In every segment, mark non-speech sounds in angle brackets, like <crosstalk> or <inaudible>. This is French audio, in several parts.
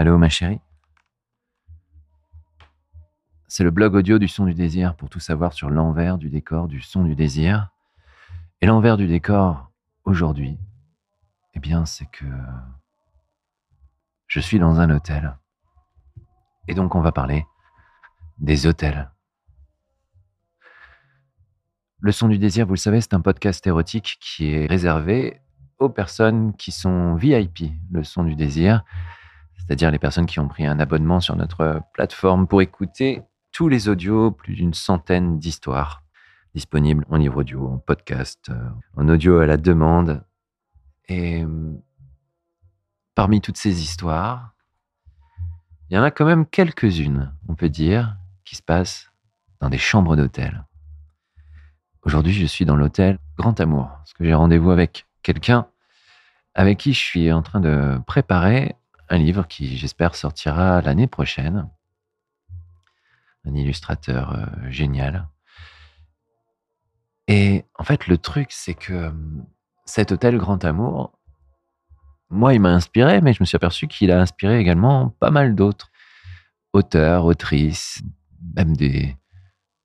Allô, ma chérie? C'est le blog audio du son du désir pour tout savoir sur l'envers du décor du son du désir. Et l'envers du décor aujourd'hui, eh bien, c'est que je suis dans un hôtel. Et donc, on va parler des hôtels. Le son du désir, vous le savez, c'est un podcast érotique qui est réservé aux personnes qui sont VIP, le son du désir c'est-à-dire les personnes qui ont pris un abonnement sur notre plateforme pour écouter tous les audios, plus d'une centaine d'histoires disponibles en livre audio, en podcast, euh, en audio à la demande. Et euh, parmi toutes ces histoires, il y en a quand même quelques-unes, on peut dire, qui se passent dans des chambres d'hôtel. Aujourd'hui, je suis dans l'hôtel Grand Amour, parce que j'ai rendez-vous avec quelqu'un avec qui je suis en train de préparer un livre qui, j'espère, sortira l'année prochaine. Un illustrateur euh, génial. Et en fait, le truc, c'est que euh, cet hôtel Grand Amour, moi, il m'a inspiré, mais je me suis aperçu qu'il a inspiré également pas mal d'autres auteurs, autrices, même des,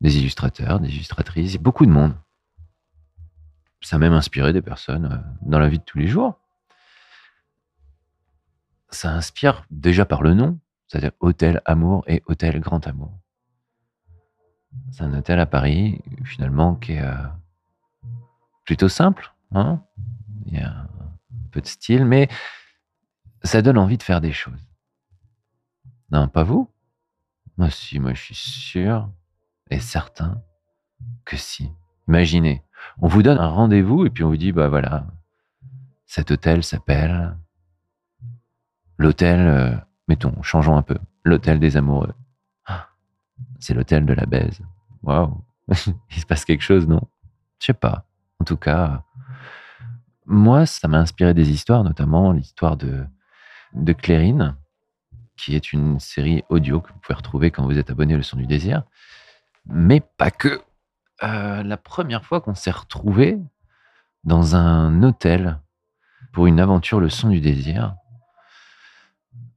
des illustrateurs, des illustratrices, beaucoup de monde. Ça a même inspiré des personnes euh, dans la vie de tous les jours ça inspire déjà par le nom, c'est-à-dire Hôtel Amour et Hôtel Grand Amour. C'est un hôtel à Paris, finalement, qui est euh, plutôt simple. Hein Il y a un peu de style, mais ça donne envie de faire des choses. Non, pas vous? Moi, si, moi, je suis sûr et certain que si. Imaginez, on vous donne un rendez-vous et puis on vous dit, bah voilà, cet hôtel s'appelle L'hôtel, euh, mettons, changeons un peu. L'hôtel des amoureux. Ah, c'est l'hôtel de la baise. Waouh. <laughs> Il se passe quelque chose, non? Je sais pas. En tout cas, moi, ça m'a inspiré des histoires, notamment l'histoire de, de Clérine, qui est une série audio que vous pouvez retrouver quand vous êtes abonné au Son du Désir. Mais pas que. Euh, la première fois qu'on s'est retrouvé dans un hôtel pour une aventure Le Son du Désir,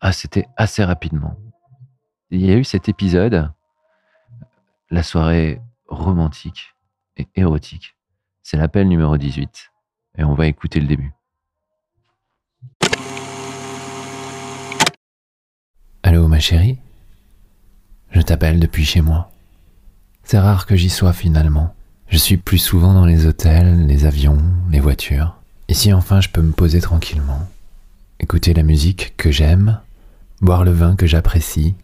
ah, c'était assez rapidement. Il y a eu cet épisode, la soirée romantique et érotique. C'est l'appel numéro 18. Et on va écouter le début. Allô, ma chérie? Je t'appelle depuis chez moi. C'est rare que j'y sois finalement. Je suis plus souvent dans les hôtels, les avions, les voitures. Ici enfin je peux me poser tranquillement, écouter la musique que j'aime boire le vin que j'apprécie,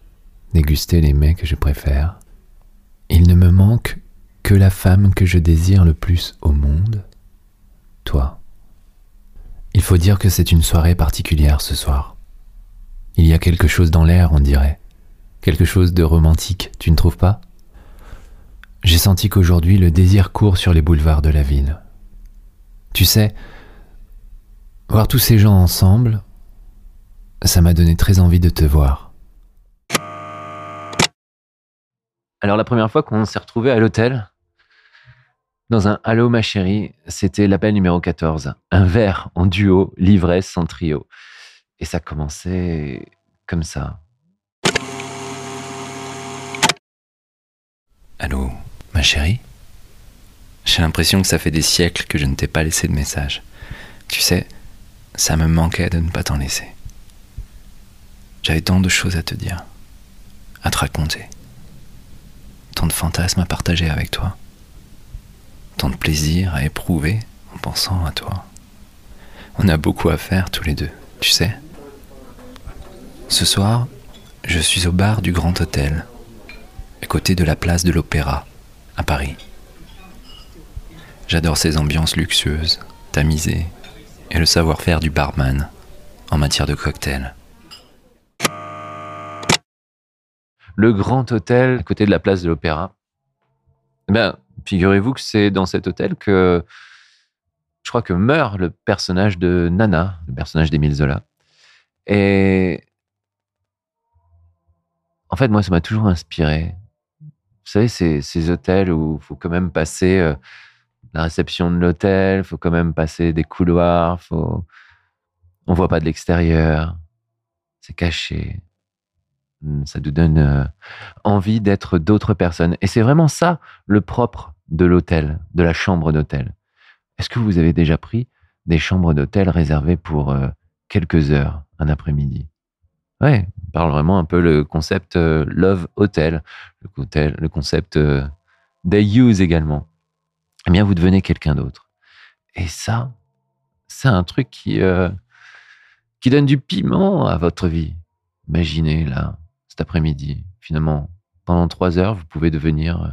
déguster les mets que je préfère. Il ne me manque que la femme que je désire le plus au monde, toi. Il faut dire que c'est une soirée particulière ce soir. Il y a quelque chose dans l'air, on dirait. Quelque chose de romantique, tu ne trouves pas? J'ai senti qu'aujourd'hui le désir court sur les boulevards de la ville. Tu sais, voir tous ces gens ensemble, ça m'a donné très envie de te voir. Alors la première fois qu'on s'est retrouvé à l'hôtel, dans un Allô ma chérie, c'était l'appel numéro 14. Un verre en duo, l'ivresse sans trio. Et ça commençait comme ça. Allô, ma chérie? J'ai l'impression que ça fait des siècles que je ne t'ai pas laissé de message. Tu sais, ça me manquait de ne pas t'en laisser. J'avais tant de choses à te dire, à te raconter, tant de fantasmes à partager avec toi, tant de plaisir à éprouver en pensant à toi. On a beaucoup à faire tous les deux, tu sais. Ce soir, je suis au bar du Grand Hôtel, à côté de la place de l'Opéra, à Paris. J'adore ces ambiances luxueuses, tamisées, et le savoir-faire du barman en matière de cocktails. Le grand hôtel à côté de la place de l'Opéra. Ben, figurez-vous que c'est dans cet hôtel que je crois que meurt le personnage de Nana, le personnage d'Émile Zola. Et en fait, moi, ça m'a toujours inspiré. Vous savez, ces, hôtels où il faut quand même passer euh, la réception de l'hôtel, il faut quand même passer des couloirs, faut... on voit pas de l'extérieur. c'est caché. Hmm, ça nous donne euh, envie d'être d'autres personnes. Et c'est vraiment ça le propre de l'hôtel, de la chambre d'hôtel. Est-ce que vous avez déjà pris des chambres d'hôtel réservées pour euh, quelques heures un après-midi? Ouais, on parle vraiment un peu le concept euh, love hotel, le, hotel, le concept they use également. Eh bien, vous devenez quelqu'un d'autre. Et ça, c'est un truc qui, qui donne du piment à votre vie. Imaginez là, cet après-midi, finalement, pendant trois heures, vous pouvez devenir euh,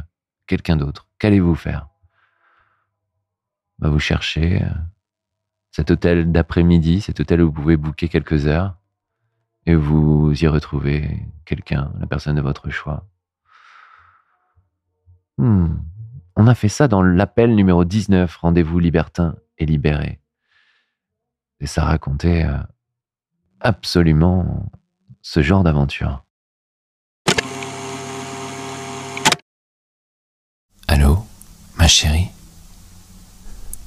quelqu'un d'autre. Qu'allez-vous faire? Bah, Vous cherchez euh, cet hôtel d'après-midi, cet hôtel où vous pouvez booker quelques heures, et vous y retrouvez quelqu'un, la personne de votre choix. Hmm. On a fait ça dans l'appel numéro 19, Rendez-vous libertin et libéré. Et ça racontait euh, absolument ce genre d'aventure. Allô, ma chérie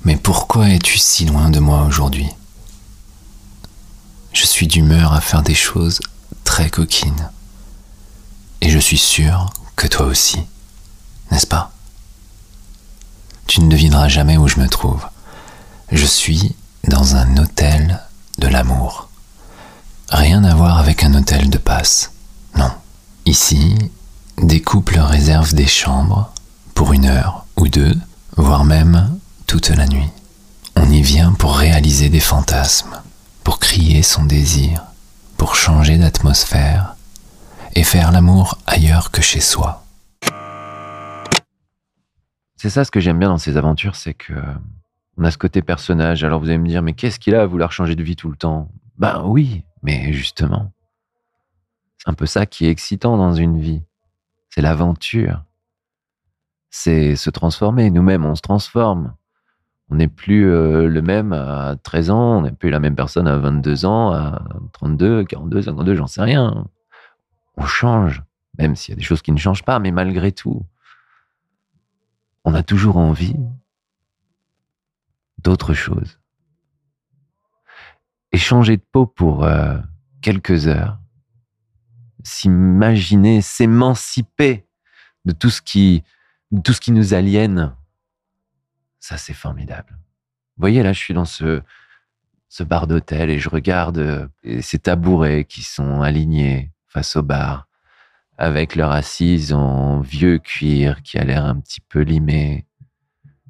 Mais pourquoi es-tu si loin de moi aujourd'hui? Je suis d'humeur à faire des choses très coquines. Et je suis sûr que toi aussi, n'est-ce pas? Tu ne devineras jamais où je me trouve. Je suis dans un hôtel de l'amour. Rien à voir avec un hôtel de passe. Non. Ici, des couples réservent des chambres pour une heure ou deux, voire même toute la nuit. On y vient pour réaliser des fantasmes, pour crier son désir, pour changer d'atmosphère et faire l'amour ailleurs que chez soi. C'est ça ce que j'aime bien dans ces aventures, c'est que on a ce côté personnage. Alors vous allez me dire, mais qu'est-ce qu'il a à vouloir changer de vie tout le temps? Ben oui, mais justement, c'est un peu ça qui est excitant dans une vie. C'est l'aventure c'est se transformer. Nous-mêmes, on se transforme. On n'est plus euh, le même à 13 ans, on n'est plus la même personne à 22 ans, à 32, 42, 52, j'en sais rien. On change, même s'il y a des choses qui ne changent pas, mais malgré tout, on a toujours envie d'autre chose. Et changer de peau pour euh, quelques heures, s'imaginer, s'émanciper de tout ce qui tout ce qui nous aliène, ça c'est formidable. Vous voyez, là, je suis dans ce, bar d'hôtel et je regarde euh, ces tabourets qui sont alignés face au bar, avec leur assise en vieux cuir qui a l'air un petit peu limé,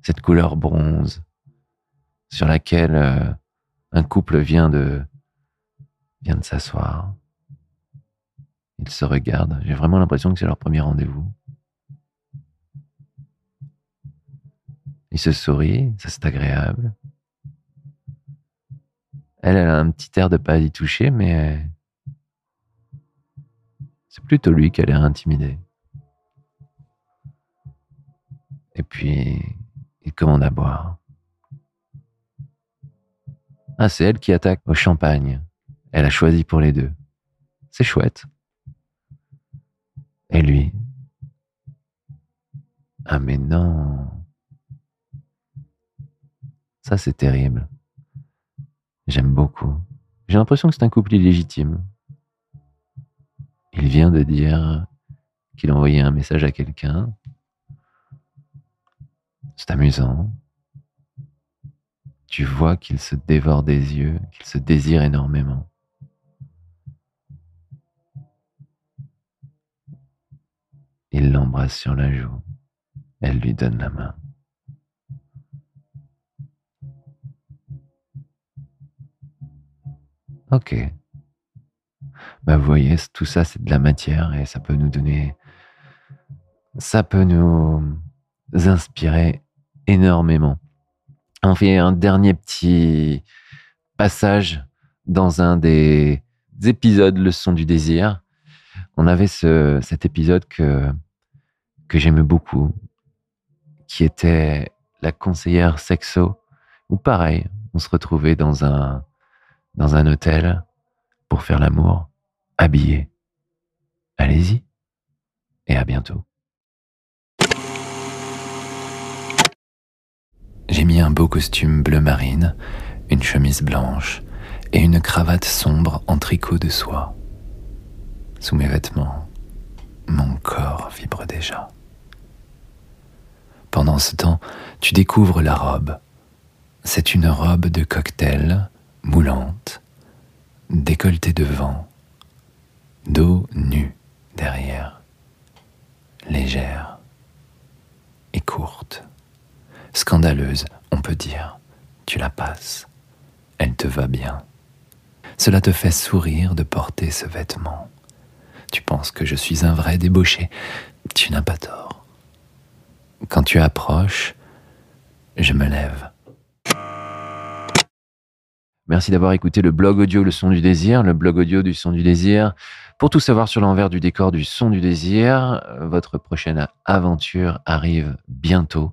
cette couleur bronze sur laquelle euh, un couple vient de, vient de s'asseoir. Ils se regardent. J'ai vraiment l'impression que c'est leur premier rendez-vous. Il se sourit, ça c'est agréable. Elle, elle a un petit air de pas y toucher, mais c'est plutôt lui qui a l'air intimidé. Et puis, il commande à boire. Ah, c'est elle qui attaque au champagne. Elle a choisi pour les deux. C'est chouette. Et lui? Ah mais non. Ça, c'est terrible. J'aime beaucoup. J'ai l'impression que c'est un couple illégitime. Il vient de dire qu'il envoyait un message à quelqu'un. C'est amusant. Tu vois qu'il se dévore des yeux, qu'il se désire énormément. Il l'embrasse sur la joue. Elle lui donne la main. Ok. Bah, vous voyez, tout ça, c'est de la matière et ça peut nous donner, ça peut nous inspirer énormément. On fait un dernier petit passage dans un des épisodes Leçon du désir. On avait ce, cet épisode que, que j'aimais beaucoup, qui était la conseillère sexo, où pareil, on se retrouvait dans un, dans un hôtel pour faire l'amour, habillé. Allez-y et à bientôt. J'ai mis un beau costume bleu marine, une chemise blanche et une cravate sombre en tricot de soie. Sous mes vêtements, mon corps vibre déjà. Pendant ce temps, tu découvres la robe. C'est une robe de cocktail, moulante, décolletée devant, dos nu derrière, légère et courte, scandaleuse, on peut dire. Tu la passes, elle te va bien. Cela te fait sourire de porter ce vêtement. Tu penses que je suis un vrai débauché. Tu n'as pas tort. Quand tu approches, je me lève. Merci d'avoir écouté le blog audio Le Son du Désir, le blog audio du Son du Désir. Pour tout savoir sur l'envers du décor du Son du Désir, votre prochaine aventure arrive bientôt.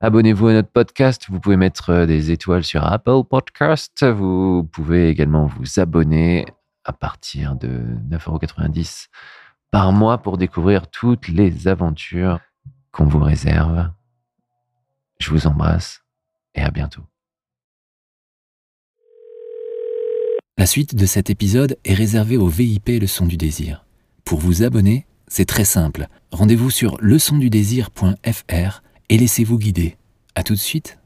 Abonnez-vous à notre podcast. Vous pouvez mettre des étoiles sur Apple Podcast. Vous pouvez également vous abonner à partir de 9,90€ par mois pour découvrir toutes les aventures qu'on vous réserve. Je vous embrasse et à bientôt. La suite de cet épisode est réservée au VIP Le Son du Désir. Pour vous abonner, c'est très simple. Rendez-vous sur leçondudésir.fr et laissez-vous guider. À tout de suite.